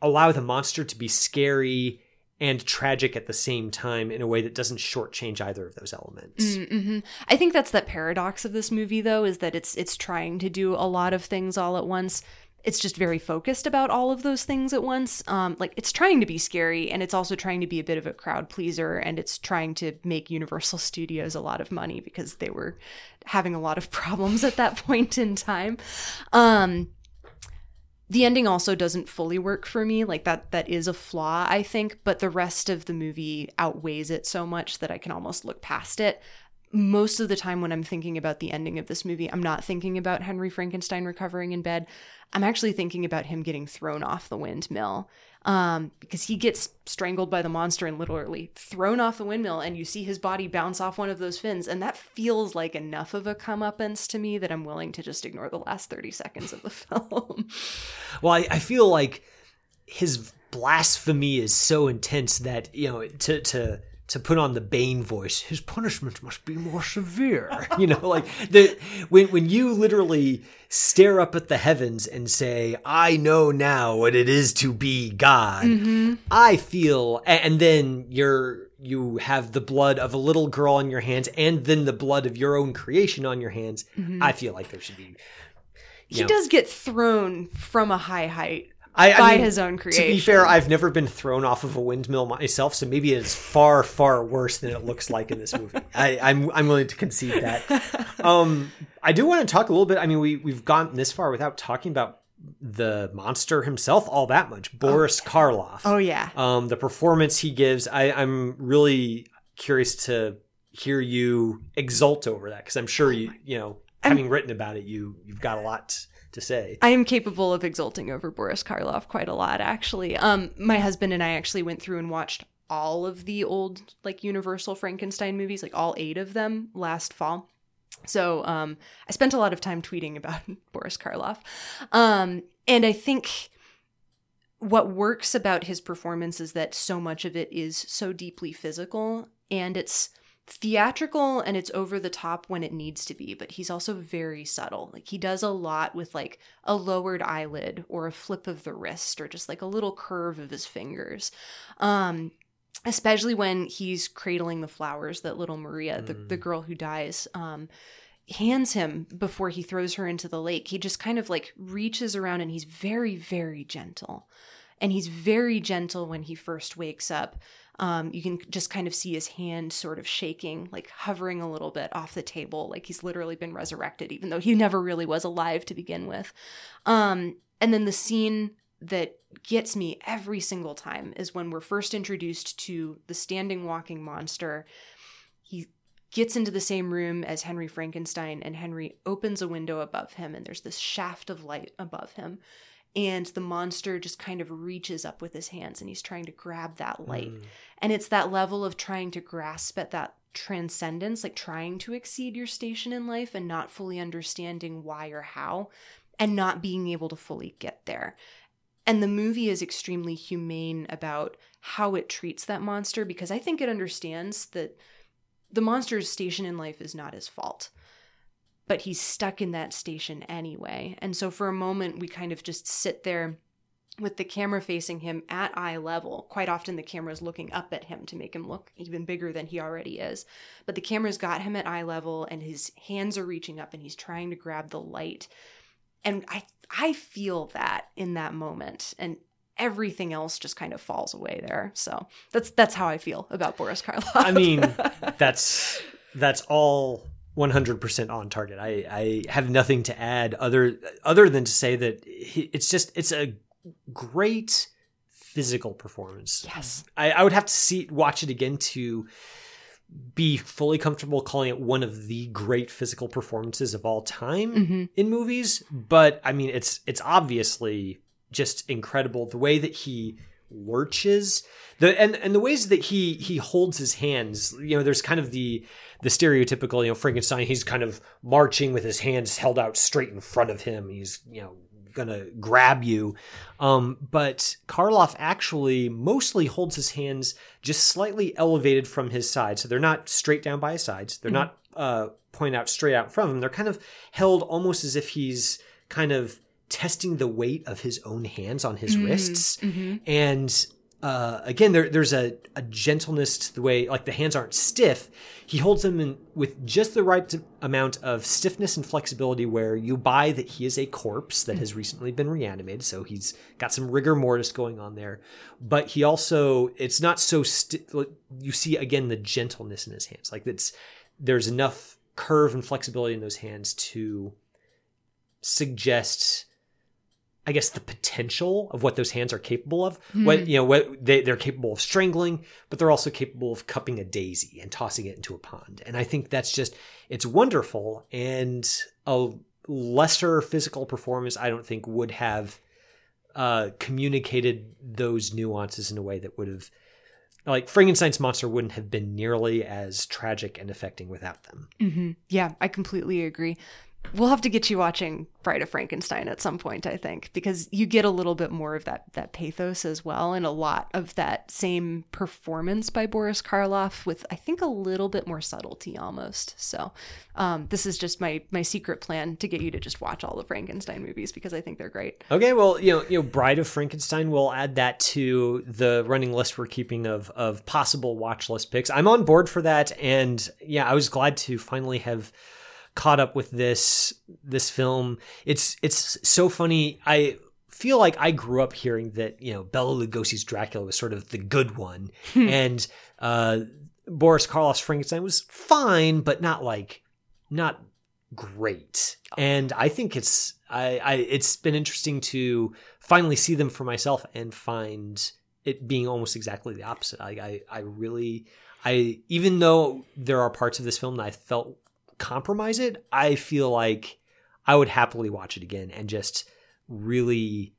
allow the monster to be scary and tragic at the same time in a way that doesn't shortchange either of those elements. Mm-hmm. I think that's that paradox of this movie, though, is that it's it's trying to do a lot of things all at once, it's just very focused about all of those things at once. Um, like it's trying to be scary and it's also trying to be a bit of a crowd pleaser and it's trying to make Universal Studios a lot of money because they were having a lot of problems at that point in time. Um, the ending also doesn't fully work for me like that that is a flaw i think but the rest of the movie outweighs it so much that i can almost look past it most of the time when I'm thinking about the ending of this movie, I'm not thinking about Henry Frankenstein recovering in bed. I'm actually thinking about him getting thrown off the windmill um, because he gets strangled by the monster and literally thrown off the windmill, and you see his body bounce off one of those fins. And that feels like enough of a comeuppance to me that I'm willing to just ignore the last 30 seconds of the film. well, I, I feel like his blasphemy is so intense that, you know, to, to, to put on the Bane voice, his punishment must be more severe. you know, like the when when you literally stare up at the heavens and say, "I know now what it is to be God." Mm-hmm. I feel, and then you're you have the blood of a little girl on your hands, and then the blood of your own creation on your hands. Mm-hmm. I feel like there should be. He know, does get thrown from a high height I, I by mean, his own creation. To be fair, I've never been thrown off of a windmill myself, so maybe it's far, far worse than it looks like in this movie. I, am I'm, I'm willing to concede that. Um, I do want to talk a little bit. I mean, we we've gone this far without talking about the monster himself all that much. Boris oh, Karloff. Oh yeah. Um, the performance he gives, I, I'm really curious to hear you exult over that because I'm sure you you know having I'm, written about it, you you've got a lot to say. I am capable of exulting over Boris Karloff quite a lot, actually. Um, my husband and I actually went through and watched all of the old like Universal Frankenstein movies, like all eight of them last fall. So um, I spent a lot of time tweeting about Boris Karloff. Um, and I think what works about his performance is that so much of it is so deeply physical and it's theatrical and it's over the top when it needs to be but he's also very subtle. Like he does a lot with like a lowered eyelid or a flip of the wrist or just like a little curve of his fingers. Um especially when he's cradling the flowers that little maria the, the girl who dies um hands him before he throws her into the lake. He just kind of like reaches around and he's very very gentle. And he's very gentle when he first wakes up um, you can just kind of see his hand sort of shaking, like hovering a little bit off the table, like he's literally been resurrected, even though he never really was alive to begin with. Um, and then the scene that gets me every single time is when we're first introduced to the standing walking monster. He gets into the same room as Henry Frankenstein, and Henry opens a window above him, and there's this shaft of light above him and the monster just kind of reaches up with his hands and he's trying to grab that light. Mm. And it's that level of trying to grasp at that transcendence, like trying to exceed your station in life and not fully understanding why or how, and not being able to fully get there. And the movie is extremely humane about how it treats that monster because I think it understands that the monster's station in life is not his fault but he's stuck in that station anyway. And so for a moment, we kind of just sit there with the camera facing him at eye level. Quite often, the camera's looking up at him to make him look even bigger than he already is. But the camera's got him at eye level, and his hands are reaching up, and he's trying to grab the light. And I, I feel that in that moment, and everything else just kind of falls away there. So that's that's how I feel about Boris Karloff. I mean, that's that's all 100% on target. I, I have nothing to add other other than to say that it's just it's a great physical performance. Yes. I, I would have to see watch it again to be fully comfortable calling it one of the great physical performances of all time mm-hmm. in movies. But I mean it's it's obviously just incredible the way that he lurches. The and and the ways that he he holds his hands you know there's kind of the the stereotypical you know frankenstein he's kind of marching with his hands held out straight in front of him. He's you know gonna grab you. Um but karloff actually mostly holds his hands just slightly elevated from his side. So they're not straight down by his sides. They're mm-hmm. not uh pointed out straight out from front of him. They're kind of held almost as if he's kind of testing the weight of his own hands on his mm-hmm. wrists. Mm-hmm. And uh, again, there, there's a, a gentleness to the way, like the hands aren't stiff. He holds them in with just the right amount of stiffness and flexibility where you buy that he is a corpse that has recently been reanimated. So he's got some rigor mortis going on there. But he also, it's not so, sti- you see again the gentleness in his hands. Like it's, there's enough curve and flexibility in those hands to suggest I guess the potential of what those hands are capable of. Mm. What you know, what they, they're capable of strangling, but they're also capable of cupping a daisy and tossing it into a pond. And I think that's just it's wonderful. And a lesser physical performance, I don't think would have uh, communicated those nuances in a way that would have like Frankenstein's monster wouldn't have been nearly as tragic and affecting without them. Mm-hmm. Yeah, I completely agree. We'll have to get you watching Bride of Frankenstein at some point, I think, because you get a little bit more of that that pathos as well, and a lot of that same performance by Boris Karloff with I think a little bit more subtlety almost. So, um, this is just my my secret plan to get you to just watch all the Frankenstein movies because I think they're great. Okay, well, you know, you know, Bride of Frankenstein. We'll add that to the running list we're keeping of of possible watch list picks. I'm on board for that, and yeah, I was glad to finally have caught up with this this film. It's it's so funny. I feel like I grew up hearing that you know Bela Lugosi's Dracula was sort of the good one, hmm. and uh, Boris Karloff's Frankenstein was fine, but not like not great. And I think it's I, I it's been interesting to finally see them for myself and find it being almost exactly the opposite. I I, I really I even though there are parts of this film that I felt compromise it, I feel like I would happily watch it again and just really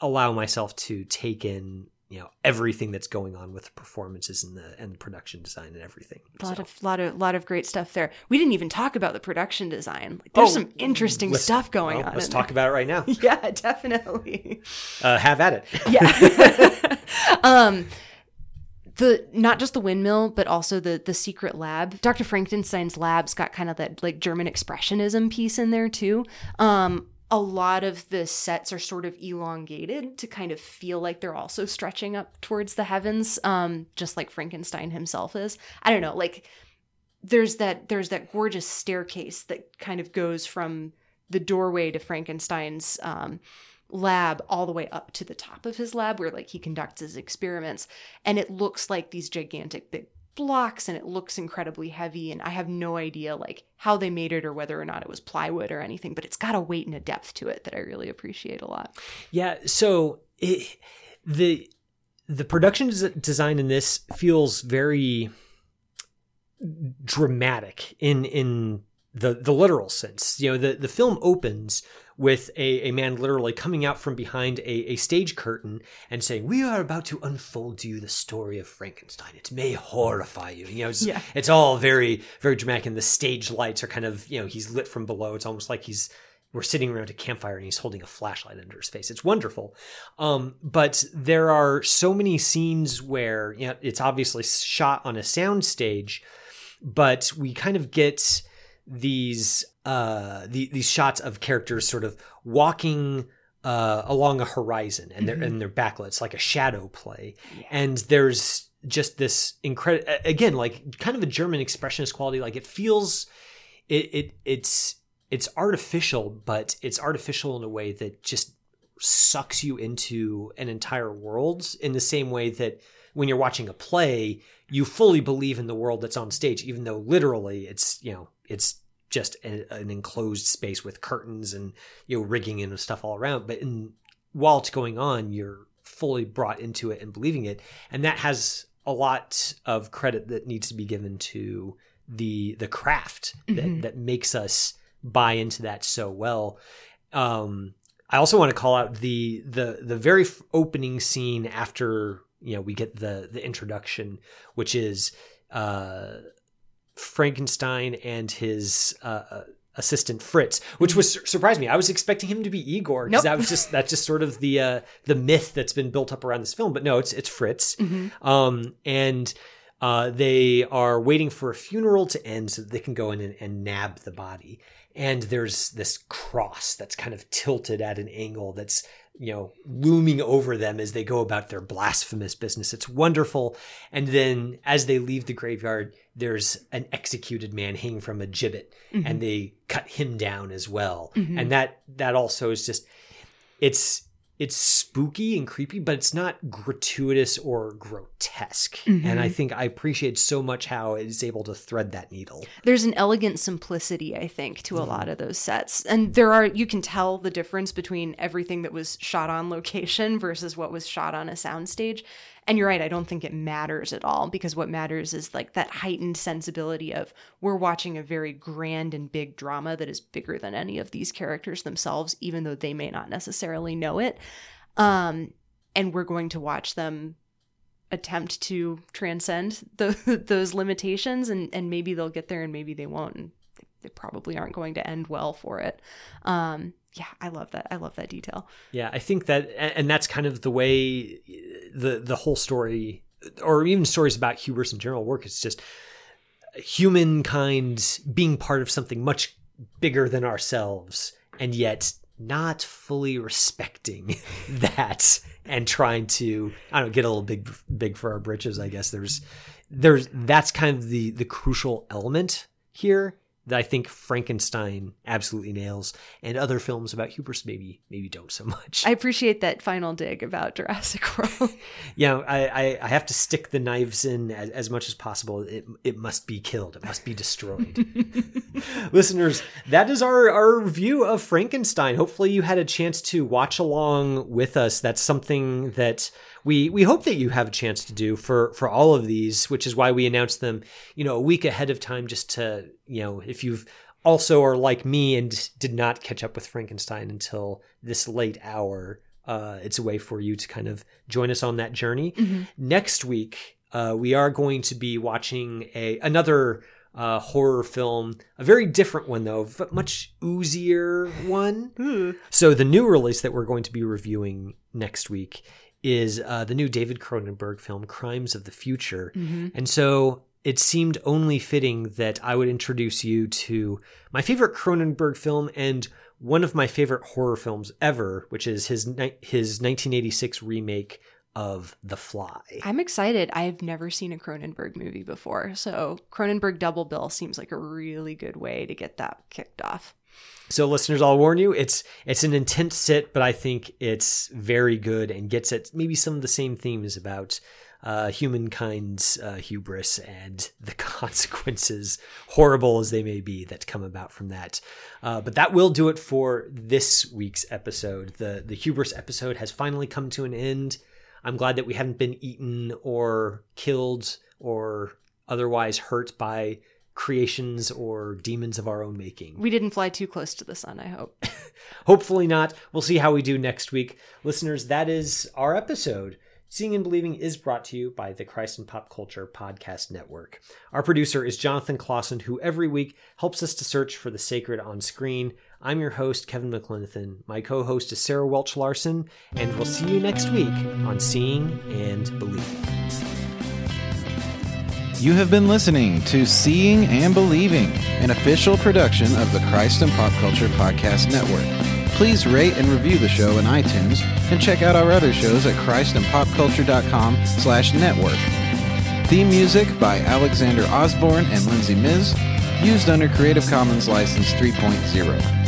allow myself to take in you know everything that's going on with the performances and the and the production design and everything. A lot of lot of lot of great stuff there. We didn't even talk about the production design. Like, there's Oh, some interesting stuff going well, on. Let's talk about it right now. Yeah, definitely. Uh, have at it. Yeah. um the not just the windmill but also the the secret lab. Dr frankenstein's lab's got kind of that like german expressionism piece in there too. Um a lot of the sets are sort of elongated to kind of feel like they're also stretching up towards the heavens um just like frankenstein himself is. I don't know like there's that there's that gorgeous staircase that kind of goes from the doorway to frankenstein's um lab all the way up to the top of his lab where like he conducts his experiments. And it looks like these gigantic big blocks and it looks incredibly heavy. And i have no idea like how they made it or whether or not it was plywood or anything but it's got a weight and a depth to it that i really appreciate a lot. Yeah, so it, the the production design in this feels very dramatic in in the the literal sense. You know, the the film opens with a, a man literally coming out from behind a, a stage curtain and saying, "We are about to unfold to you the story of Frankenstein. It may horrify you." You know, it's, Yeah. it's all very very dramatic, and the stage lights are kind of you know he's lit from below. It's almost like he's we're sitting around a campfire and he's holding a flashlight under his face. It's wonderful. Um, but there are so many scenes where you know, it's obviously shot on a sound stage, but we kind of get these uh, the, these shots of characters sort of walking uh, along a horizon and they're Mhm. and they're backlit. Like a shadow play, and there's just this incredible again like kind of a German expressionist quality. Like it feels it, it it's it's artificial, but it's artificial in a way that just sucks you into an entire world in the same way that when you're watching a play, you fully believe in the world that's on stage, even though literally it's, you know, it's just a, an enclosed space with curtains and, you know, rigging and stuff all around. But in, while it's going on, you're fully brought into it and believing it. And that has a lot of credit that needs to be given to the the craft Mhm. that, that makes us buy into that so well. Um, I also want to call out the the the very f- opening scene after you know we get the the introduction, which is uh, Frankenstein and his uh, uh, assistant Fritz, which was surprised me. I was expecting him to be Igor because Nope. that was just that's just sort of the uh, the myth that's been built up around this film. But no, it's it's Fritz, Mhm. um, and uh, they are waiting for a funeral to end so that they can go in and, and nab the body. And there's this cross that's kind of tilted at an angle that's, you know, looming over them as they go about their blasphemous business. It's wonderful. And then as they leave the graveyard, there's an executed man hanging from a gibbet Mhm. and they cut him down as well. Mhm. And that that also is just it's it's spooky and creepy, but it's not gratuitous or grotesque. Mm-hmm. And I think I appreciate so much how it is able to thread that needle. there's an elegant simplicity i think to a lot mm-hmm. of those sets and there are you can tell the difference between everything that was shot on location versus what was shot on a soundstage and you're right i don't think it matters at all because what matters is like that heightened sensibility of we're watching a very grand and big drama that is bigger than any of these characters themselves even though they may not necessarily know it. Um and we're going to watch them attempt to transcend the, those limitations and, and maybe they'll get there and maybe they won't and they, probably aren't going to end well for it. Um yeah i love that i love that detail Yeah, I think that, and that's kind of the way the the whole story, or even stories about hubris in general, work. It's just humankind being part of something much bigger than ourselves, and yet not fully respecting that and trying to I don't know, get a little big big for our britches. I guess there's there's that's kind of the the crucial element here that I think Frankenstein absolutely nails, and other films about hubris maybe maybe don't so much. i appreciate that final dig about jurassic world yeah, I, I I have to stick the knives in as, as much as possible. It it must be killed. It must be destroyed. Listeners, that is our our review of Frankenstein. Hopefully, you had a chance to watch along with us. That's something that we we hope that you have a chance to do for for all of these, which is why we announced them, you know, a week ahead of time, just to you know, if you've also are like me and did not catch up with Frankenstein until this late hour. uh, it's a way for you to kind of join us on that journey. Mm-hmm. Next week, uh, we are going to be watching a another uh, horror film, a very different one though, but much oozier one. so the new release that we're going to be reviewing next week is uh, the new David Cronenberg film, Crimes of the Future, Mhm. and so it seemed only fitting that I would introduce you to my favorite Cronenberg film and one of my favorite horror films ever, which is his ni- his 1986 remake of The Fly. I'm excited. I've never seen a Cronenberg movie before, so Cronenberg Double Bill seems like a really good way to get that kicked off. So listeners, I'll warn you, it's it's an intense sit, but I think it's very good and gets at maybe some of the same themes about uh, humankind's uh, hubris and the consequences, horrible as they may be, that come about from that. Uh, but that will do it for this week's episode. the The hubris episode has finally come to an end. I'm glad that we haven't been eaten or killed or otherwise hurt by creations or demons of our own making. We didn't fly too close to the sun, I hope. Hopefully not. We'll see how we do next week. Listeners, that is our episode. Seeing and Believing is brought to you by the Christ and Pop Culture Podcast Network. Our producer is Jonathan Clausen, who every week helps us to search for the sacred on screen. I'm your host, Kevin McLenithan. My co host is Sarah Welch Larson, and we'll see you next week on Seeing and Believing. You have been listening to Seeing and Believing, an official production of the Christ and Pop Culture Podcast Network. Please rate and review the show in iTunes and check out our other shows at christandpopculture.com slash network. Theme music by Alexander Osborne and Lindsay Miz, used under Creative Commons License 3.0.